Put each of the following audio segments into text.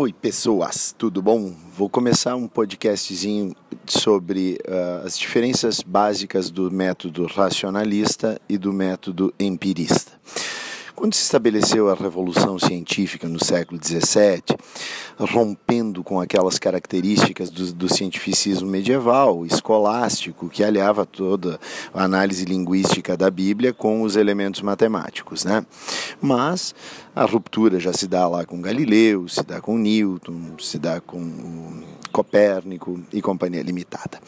Oi, pessoas, tudo bom? Vou começar um podcastzinho sobre uh, as diferenças básicas do método racionalista e do método empirista. Quando se estabeleceu a revolução científica no século XVII, rompendo com aquelas características do, do cientificismo medieval, escolástico, que aliava toda a análise linguística da Bíblia com os elementos matemáticos, né? Mas a ruptura já se dá lá com Galileu, se dá com Newton, se dá com Copérnico e Companhia Limitada.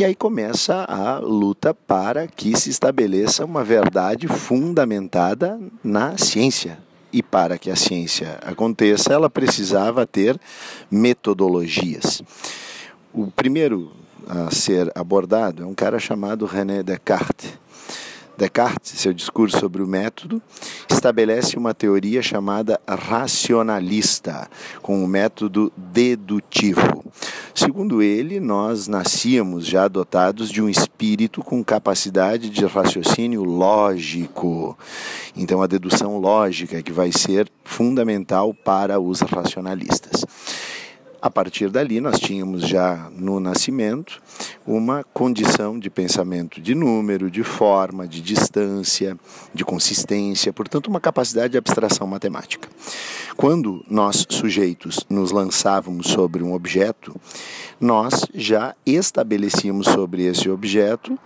E aí começa a luta para que se estabeleça uma verdade fundamentada na ciência. E para que a ciência aconteça, ela precisava ter metodologias. O primeiro a ser abordado é um cara chamado René Descartes Descartes, seu discurso sobre o método, estabelece uma teoria chamada racionalista, com o método dedutivo. Segundo ele, nós nascíamos já dotados de um espírito com capacidade de raciocínio lógico. Então, a dedução lógica é que vai ser fundamental para os racionalistas. A partir dali, nós tínhamos já no nascimento uma condição de pensamento de número, de forma, de distância, de consistência, portanto, uma capacidade de abstração matemática. Quando nós, sujeitos, nos lançávamos sobre um objeto, nós já estabelecíamos sobre esse objeto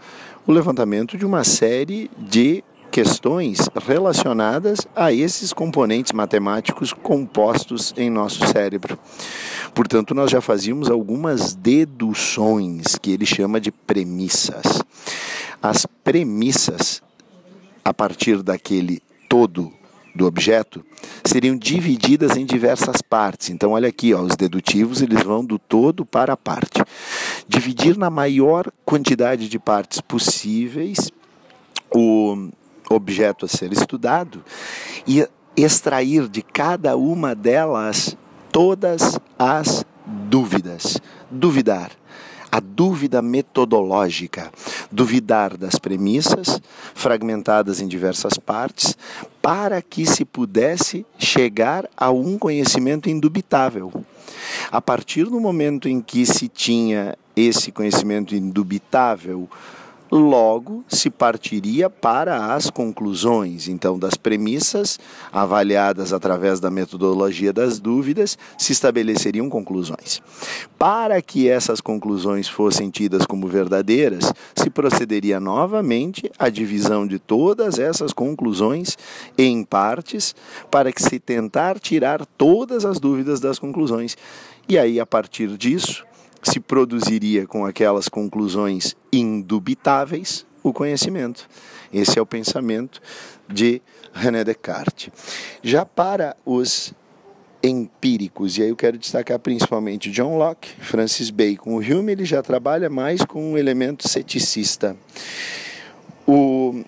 o levantamento de uma série de questões relacionadas a esses componentes matemáticos compostos em nosso cérebro. Portanto, nós já fazíamos algumas deduções que ele chama de premissas. As premissas, a partir daquele todo do objeto seriam divididas em diversas partes. Então, olha aqui, ó, os dedutivos eles vão do todo para a parte. Dividir na maior quantidade de partes possíveis o objeto a ser estudado e extrair de cada uma delas todas as dúvidas. Duvidar. A dúvida metodológica, duvidar das premissas, fragmentadas em diversas partes, para que se pudesse chegar a um conhecimento indubitável. A partir do momento em que se tinha esse conhecimento indubitável, logo se partiria para as conclusões. Então, das premissas avaliadas através da metodologia das dúvidas, se estabeleceriam conclusões. Para que essas conclusões fossem tidas como verdadeiras, se procederia novamente à divisão de todas essas conclusões em partes, para que se tentar tirar todas as dúvidas das conclusões. E aí, a partir disso, se produziria com aquelas conclusões indubitáveis o conhecimento. Esse é o pensamento de René Descartes. Já para os empíricos, e aí eu quero destacar principalmente John Locke, Francis Bacon. O Hume ele já trabalha mais com um elemento ceticista. O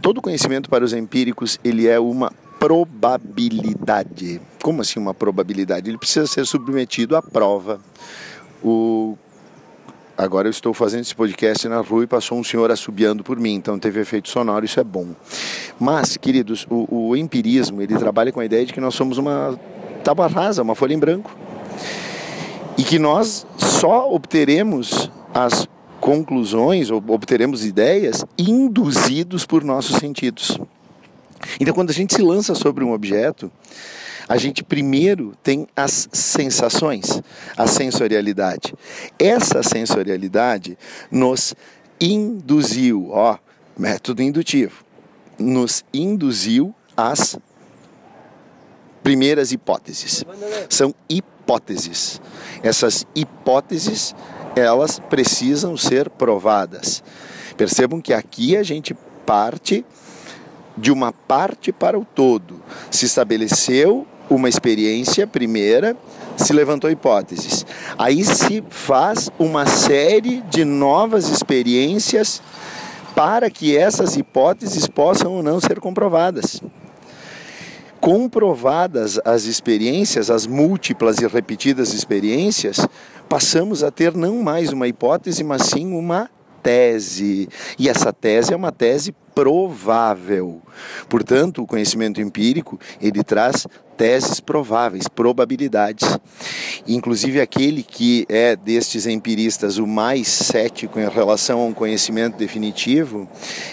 todo conhecimento para os empíricos ele é uma probabilidade. Como assim uma probabilidade? Ele precisa ser submetido à prova. O Agora eu estou fazendo esse podcast na rua e passou um senhor assobiando por mim, então teve efeito sonoro, isso é bom. Mas, queridos, o, o empirismo, ele trabalha com a ideia de que nós somos uma tábua rasa, uma folha em branco. E que nós só obteremos as conclusões, ou obteremos ideias induzidos por nossos sentidos. Então, quando a gente se lança sobre um objeto, a gente primeiro tem as sensações, a sensorialidade. Essa sensorialidade nos induziu, ó, método indutivo, nos induziu às primeiras hipóteses. São hipóteses. Essas hipóteses, elas precisam ser provadas. Percebam que aqui a gente parte de uma parte para o todo. Se estabeleceu uma experiência primeira, se levantou hipóteses. Aí se faz uma série de novas experiências para que essas hipóteses possam ou não ser comprovadas. Comprovadas as experiências, as múltiplas e repetidas experiências, passamos a ter não mais uma hipótese, mas sim uma tese. E essa tese é uma tese provável. Portanto, o conhecimento empírico, ele traz teses prováveis, probabilidades. Inclusive aquele que é destes empiristas o mais cético em relação a um conhecimento definitivo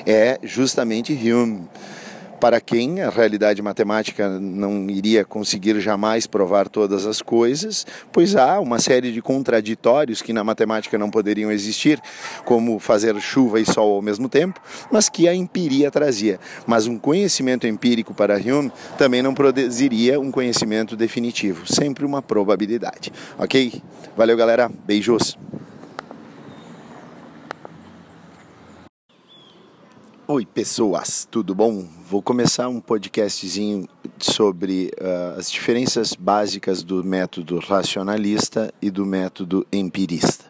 é justamente Hume para quem a realidade matemática não iria conseguir jamais provar todas as coisas, pois há uma série de contraditórios que na matemática não poderiam existir, como fazer chuva e sol ao mesmo tempo, mas que a empiria trazia. Mas um conhecimento empírico para Hume também não produziria um conhecimento definitivo, sempre uma probabilidade. Ok? Valeu, galera. Beijos. Oi, pessoas, tudo bom? Vou começar um podcastzinho sobre uh, as diferenças básicas do método racionalista e do método empirista.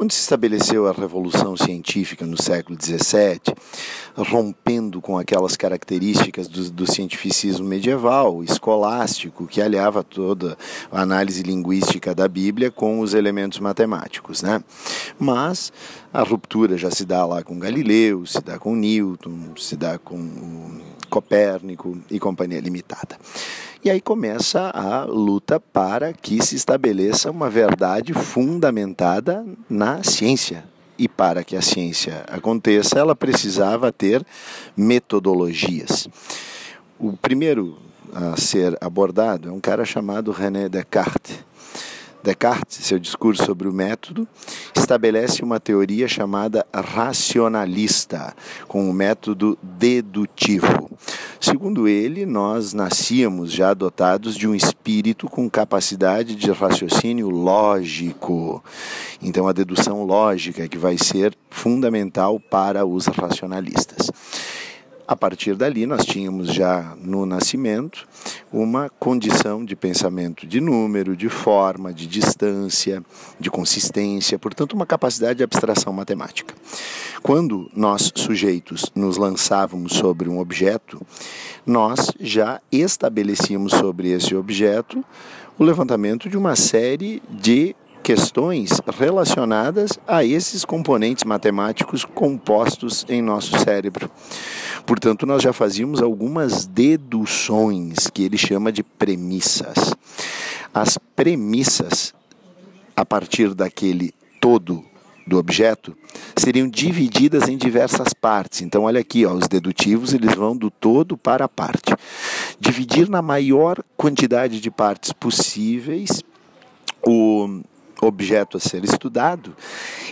Quando se estabeleceu a revolução científica no século XVII, rompendo com aquelas características do, do cientificismo medieval, escolástico, que aliava toda a análise linguística da Bíblia com os elementos matemáticos, né? Mas a ruptura já se dá lá com Galileu, se dá com Newton, se dá com Copérnico e companhia limitada. E aí começa a luta para que se estabeleça uma verdade fundamentada na ciência. E para que a ciência aconteça, ela precisava ter metodologias. O primeiro a ser abordado é um cara chamado René Descartes Descartes, seu discurso sobre o método, estabelece uma teoria chamada racionalista, com o método dedutivo. Segundo ele, nós nascíamos já dotados de um espírito com capacidade de raciocínio lógico. Então, a dedução lógica é que vai ser fundamental para os racionalistas. A partir dali, nós tínhamos já no nascimento uma condição de pensamento de número, de forma, de distância, de consistência, portanto, uma capacidade de abstração matemática. Quando nós, sujeitos, nos lançávamos sobre um objeto, nós já estabelecíamos sobre esse objeto o levantamento de uma série de questões relacionadas a esses componentes matemáticos compostos em nosso cérebro. Portanto, nós já fazíamos algumas deduções que ele chama de premissas. As premissas, a partir daquele todo do objeto, seriam divididas em diversas partes. Então, olha aqui, ó, os dedutivos eles vão do todo para a parte. Dividir na maior quantidade de partes possíveis o objeto a ser estudado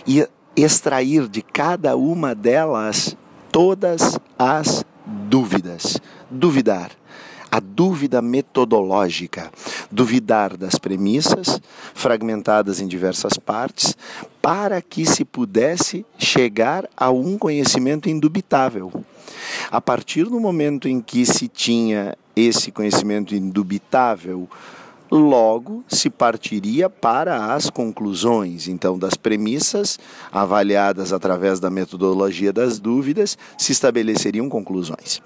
e extrair de cada uma delas todas as dúvidas. Duvidar. A dúvida metodológica, duvidar das premissas, fragmentadas em diversas partes, para que se pudesse chegar a um conhecimento indubitável. A partir do momento em que se tinha esse conhecimento indubitável, logo se partiria para as conclusões. Então, das premissas avaliadas através da metodologia das dúvidas, se estabeleceriam conclusões.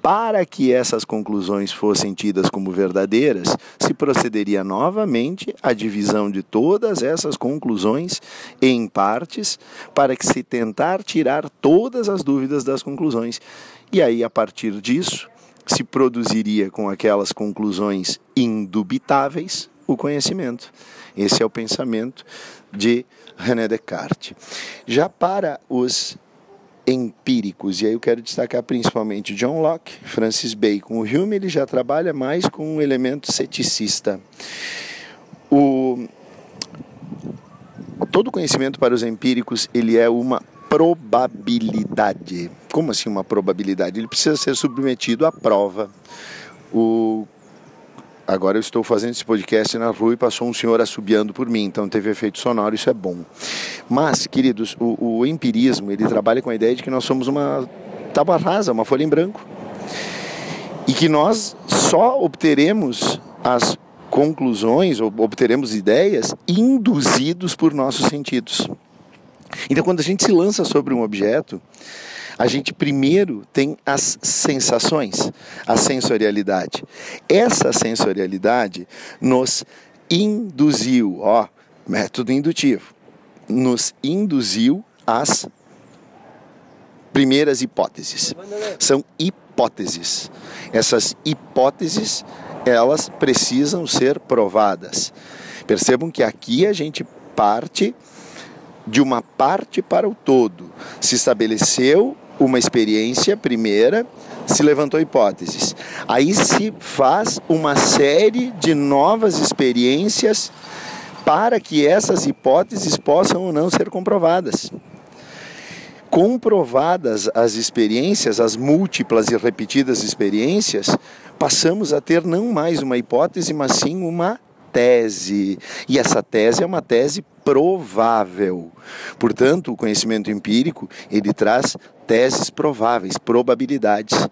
Para que essas conclusões fossem tidas como verdadeiras, se procederia novamente à divisão de todas essas conclusões em partes, para que se tentar tirar todas as dúvidas das conclusões. E aí, a partir disso, se produziria com aquelas conclusões indubitáveis o conhecimento. Esse é o pensamento de René Descartes. Já para os empíricos, e aí eu quero destacar principalmente John Locke, Francis Bacon. O Hume ele já trabalha mais com um elemento ceticista. O todo conhecimento para os empíricos ele é uma probabilidade. Como assim uma probabilidade? Ele precisa ser submetido à prova. O Agora eu estou fazendo esse podcast na rua e passou um senhor assobiando por mim, então teve efeito sonoro, isso é bom. Mas, queridos, o, o empirismo, ele trabalha com a ideia de que nós somos uma tábua rasa, uma folha em branco. E que nós só obteremos as conclusões, ou obteremos ideias induzidos por nossos sentidos. Então, quando a gente se lança sobre um objeto, a gente primeiro tem as sensações, a sensorialidade. Essa sensorialidade nos induziu, ó, método indutivo, nos induziu as primeiras hipóteses. São hipóteses. Essas hipóteses, elas precisam ser provadas. Percebam que aqui a gente parte de uma parte para o todo. Se estabeleceu uma experiência primeira, se levantou hipóteses. Aí se faz uma série de novas experiências para que essas hipóteses possam ou não ser comprovadas. Comprovadas as experiências, as múltiplas e repetidas experiências, passamos a ter não mais uma hipótese, mas sim uma tese. E essa tese é uma tese provável. Portanto, o conhecimento empírico, ele traz teses prováveis, probabilidades.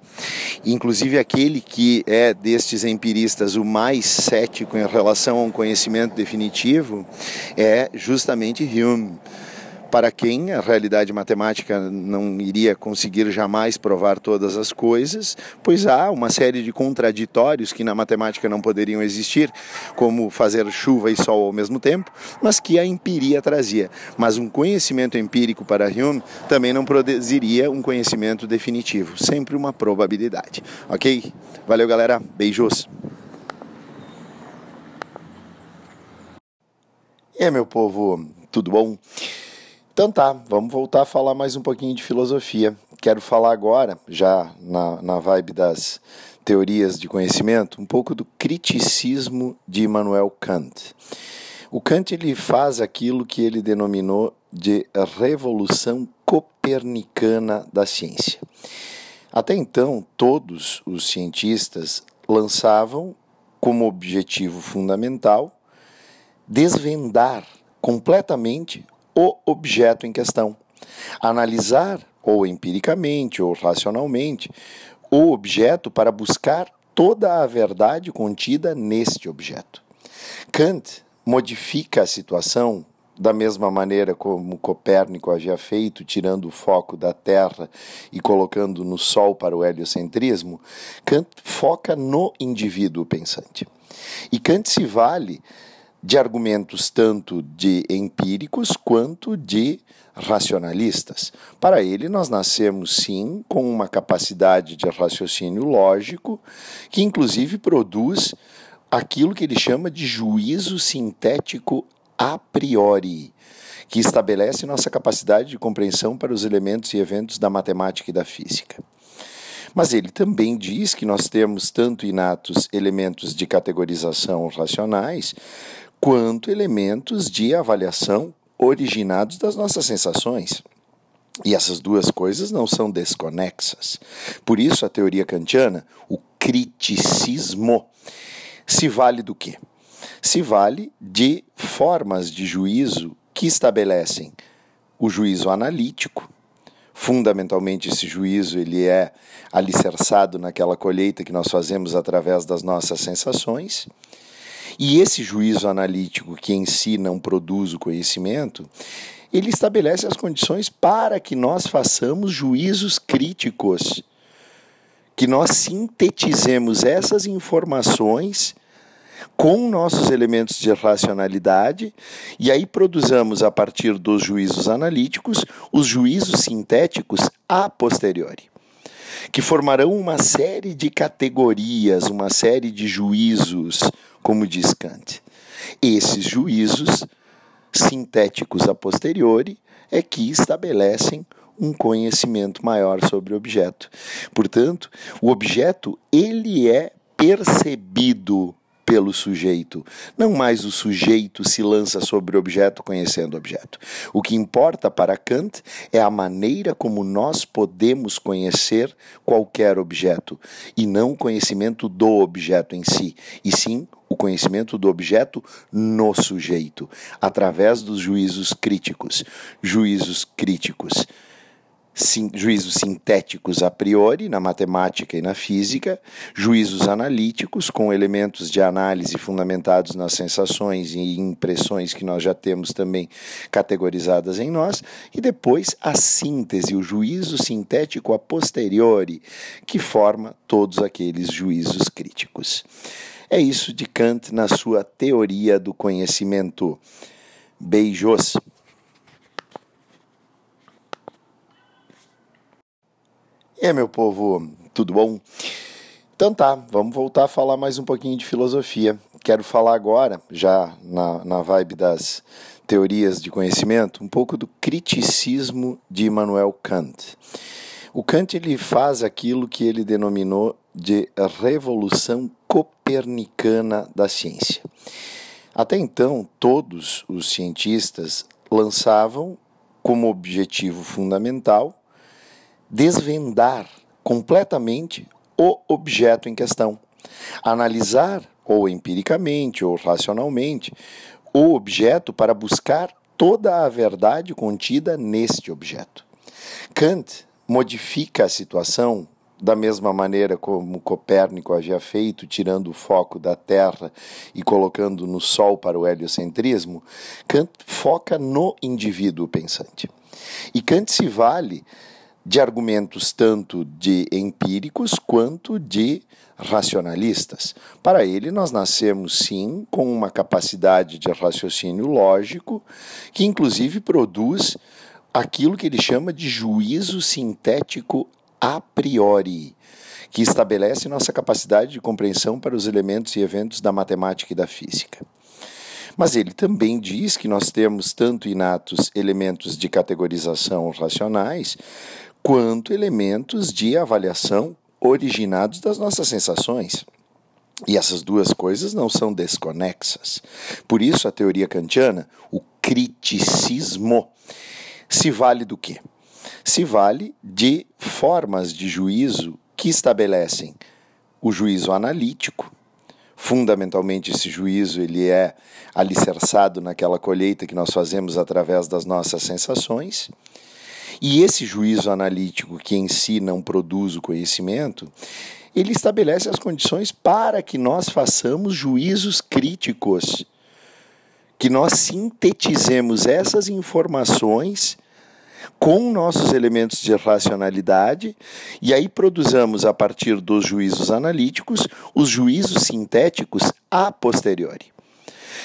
Inclusive aquele que é destes empiristas o mais cético em relação a um conhecimento definitivo é justamente Hume para quem a realidade matemática não iria conseguir jamais provar todas as coisas, pois há uma série de contraditórios que na matemática não poderiam existir, como fazer chuva e sol ao mesmo tempo, mas que a empiria trazia. Mas um conhecimento empírico para Hume também não produziria um conhecimento definitivo, sempre uma probabilidade. Ok? Valeu, galera. Beijos. É, meu povo, tudo bom? Então tá, vamos voltar a falar mais um pouquinho de filosofia. Quero falar agora, já na, na vibe das teorias de conhecimento, um pouco do criticismo de Immanuel Kant. O Kant ele faz aquilo que ele denominou de revolução copernicana da ciência. Até então, todos os cientistas lançavam como objetivo fundamental desvendar completamente o objeto em questão. Analisar, ou empiricamente ou racionalmente, o objeto para buscar toda a verdade contida neste objeto. Kant modifica a situação da mesma maneira como Copérnico havia feito, tirando o foco da Terra e colocando no Sol para o heliocentrismo, Kant foca no indivíduo pensante. E Kant se vale de argumentos tanto de empíricos quanto de racionalistas. Para ele, nós nascemos sim com uma capacidade de raciocínio lógico que, inclusive, produz aquilo que ele chama de juízo sintético a priori, que estabelece nossa capacidade de compreensão para os elementos e eventos da matemática e da física. Mas ele também diz que nós temos tanto inatos elementos de categorização racionais, quanto elementos de avaliação originados das nossas sensações. E essas duas coisas não são desconexas. Por isso, a teoria kantiana, o criticismo, se vale do quê? Se vale de formas de juízo que estabelecem o juízo analítico. Fundamentalmente, esse juízo ele é alicerçado naquela colheita que nós fazemos através das nossas sensações e esse juízo analítico, que em si não produz o conhecimento, ele estabelece as condições para que nós façamos juízos críticos, que nós sintetizemos essas informações com nossos elementos de racionalidade e aí produzamos a partir dos juízos analíticos os juízos sintéticos a posteriori que formarão uma série de categorias, uma série de juízos, como diz Kant. Esses juízos sintéticos a posteriori é que estabelecem um conhecimento maior sobre o objeto. Portanto, o objeto ele é percebido pelo sujeito. Não mais o sujeito se lança sobre o objeto conhecendo o objeto. O que importa para Kant é a maneira como nós podemos conhecer qualquer objeto, e não o conhecimento do objeto em si, e sim o conhecimento do objeto no sujeito, através dos juízos críticos. Juízos críticos sim, juízos sintéticos a priori, na matemática e na física, juízos analíticos, com elementos de análise fundamentados nas sensações e impressões que nós já temos também categorizadas em nós, e depois a síntese, o juízo sintético a posteriori, que forma todos aqueles juízos críticos. É isso de Kant na sua teoria do conhecimento. Beijos. Aí, meu povo, tudo bom? Então tá, vamos voltar a falar mais um pouquinho de filosofia. Quero falar agora, já na, na vibe das teorias de conhecimento, um pouco do criticismo de Immanuel Kant. O Kant ele faz aquilo que ele denominou de revolução copernicana da ciência. Até então, todos os cientistas lançavam como objetivo fundamental desvendar completamente o objeto em questão, analisar ou empiricamente ou racionalmente o objeto para buscar toda a verdade contida neste objeto. Kant modifica a situação da mesma maneira como Copérnico havia feito, tirando o foco da Terra e colocando no Sol para o heliocentrismo, Kant foca no indivíduo pensante. E Kant se vale de argumentos tanto de empíricos quanto de racionalistas. Para ele, nós nascemos sim com uma capacidade de raciocínio lógico que, inclusive, produz aquilo que ele chama de juízo sintético a priori, que estabelece nossa capacidade de compreensão para os elementos e eventos da matemática e da física. Mas ele também diz que nós temos tanto inatos elementos de categorização racionais, quanto elementos de avaliação originados das nossas sensações. E essas duas coisas não são desconexas. Por isso, a teoria kantiana, o criticismo, se vale do quê? Se vale de formas de juízo que estabelecem o juízo analítico. Fundamentalmente, esse juízo ele é alicerçado naquela colheita que nós fazemos através das nossas sensações e esse juízo analítico, que em si não produz o conhecimento, ele estabelece as condições para que nós façamos juízos críticos, que nós sintetizemos essas informações com nossos elementos de racionalidade e aí produzamos a partir dos juízos analíticos os juízos sintéticos a posteriori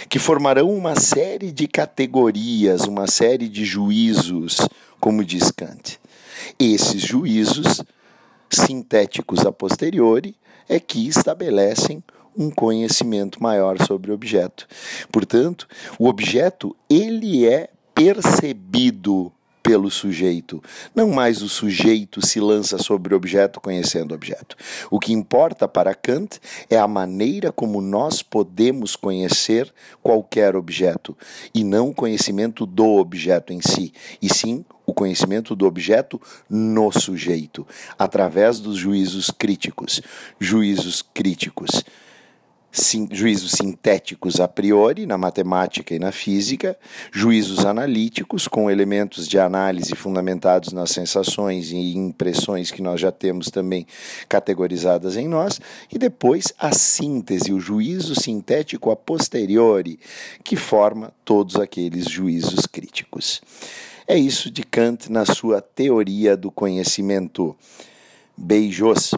que formarão uma série de categorias, uma série de juízos, como diz Kant. Esses juízos sintéticos a posteriori é que estabelecem um conhecimento maior sobre o objeto. Portanto, o objeto ele é percebido pelo sujeito. Não mais o sujeito se lança sobre o objeto conhecendo o objeto. O que importa para Kant é a maneira como nós podemos conhecer qualquer objeto, e não o conhecimento do objeto em si, e sim o conhecimento do objeto no sujeito, através dos juízos críticos. Juízos críticos sim, juízos sintéticos a priori, na matemática e na física, juízos analíticos, com elementos de análise fundamentados nas sensações e impressões que nós já temos também categorizadas em nós, e depois a síntese, o juízo sintético a posteriori, que forma todos aqueles juízos críticos. É isso de Kant na sua teoria do conhecimento. Beijos.